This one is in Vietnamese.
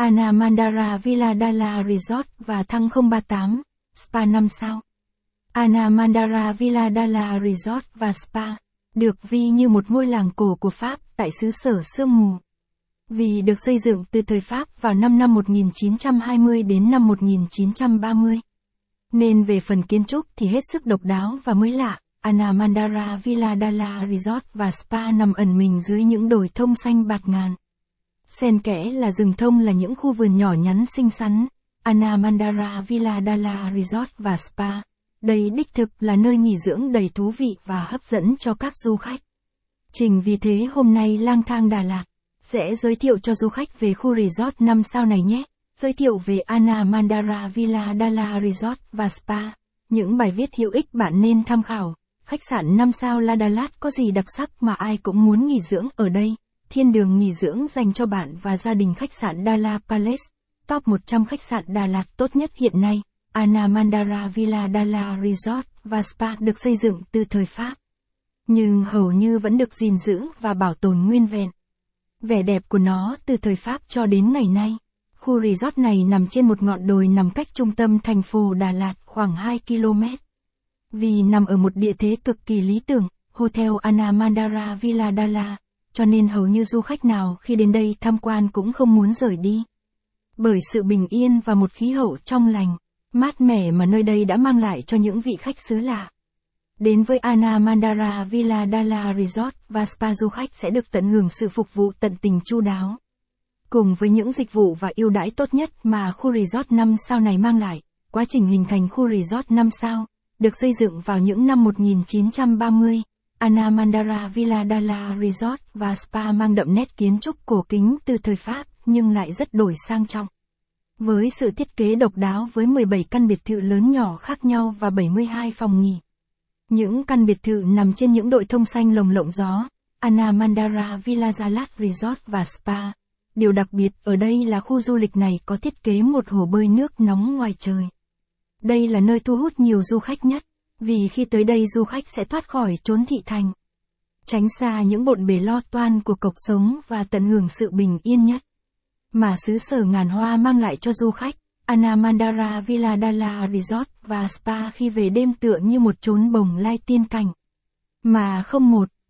Anna Mandara Villa Dala Resort và Thăng 038, Spa 5 sao. Anna Mandara Villa Dala Resort và Spa, được vi như một ngôi làng cổ của Pháp tại xứ sở sương mù. Vì được xây dựng từ thời Pháp vào năm năm 1920 đến năm 1930. Nên về phần kiến trúc thì hết sức độc đáo và mới lạ. Anna Mandara Villa Dala Resort và Spa nằm ẩn mình dưới những đồi thông xanh bạt ngàn. Xen kẽ là rừng thông là những khu vườn nhỏ nhắn xinh xắn. Anna Mandara Villa Dala Resort và Spa. Đây đích thực là nơi nghỉ dưỡng đầy thú vị và hấp dẫn cho các du khách. Trình vì thế hôm nay lang thang Đà Lạt sẽ giới thiệu cho du khách về khu resort 5 sao này nhé. Giới thiệu về Anna Mandara Villa Dala Resort và Spa. Những bài viết hữu ích bạn nên tham khảo. Khách sạn 5 sao La Đà Lạt có gì đặc sắc mà ai cũng muốn nghỉ dưỡng ở đây? Thiên đường nghỉ dưỡng dành cho bạn và gia đình khách sạn Dala Palace. Top 100 khách sạn Đà Lạt tốt nhất hiện nay. Anna Mandara Villa Dala Resort và Spa được xây dựng từ thời Pháp. Nhưng hầu như vẫn được gìn giữ và bảo tồn nguyên vẹn. Vẻ đẹp của nó từ thời Pháp cho đến ngày nay. Khu resort này nằm trên một ngọn đồi nằm cách trung tâm thành phố Đà Lạt khoảng 2 km. Vì nằm ở một địa thế cực kỳ lý tưởng, Hotel Anna Mandara Villa Dala, cho nên hầu như du khách nào khi đến đây tham quan cũng không muốn rời đi. Bởi sự bình yên và một khí hậu trong lành, mát mẻ mà nơi đây đã mang lại cho những vị khách xứ lạ. Đến với Anna Mandara Villa Dala Resort và Spa du khách sẽ được tận hưởng sự phục vụ tận tình chu đáo. Cùng với những dịch vụ và ưu đãi tốt nhất mà khu resort 5 sao này mang lại, quá trình hình thành khu resort 5 sao, được xây dựng vào những năm 1930, Anamandara Villa Dala Resort và Spa mang đậm nét kiến trúc cổ kính từ thời Pháp, nhưng lại rất đổi sang trọng. Với sự thiết kế độc đáo với 17 căn biệt thự lớn nhỏ khác nhau và 72 phòng nghỉ. Những căn biệt thự nằm trên những đội thông xanh lồng lộng gió, Anamandara Villa Zalat Resort và Spa. Điều đặc biệt ở đây là khu du lịch này có thiết kế một hồ bơi nước nóng ngoài trời. Đây là nơi thu hút nhiều du khách nhất, vì khi tới đây du khách sẽ thoát khỏi chốn thị thành. Tránh xa những bộn bề lo toan của cuộc sống và tận hưởng sự bình yên nhất. Mà xứ sở ngàn hoa mang lại cho du khách, Anamandara Villa Dala Resort và Spa khi về đêm tựa như một chốn bồng lai tiên cảnh. Mà không một,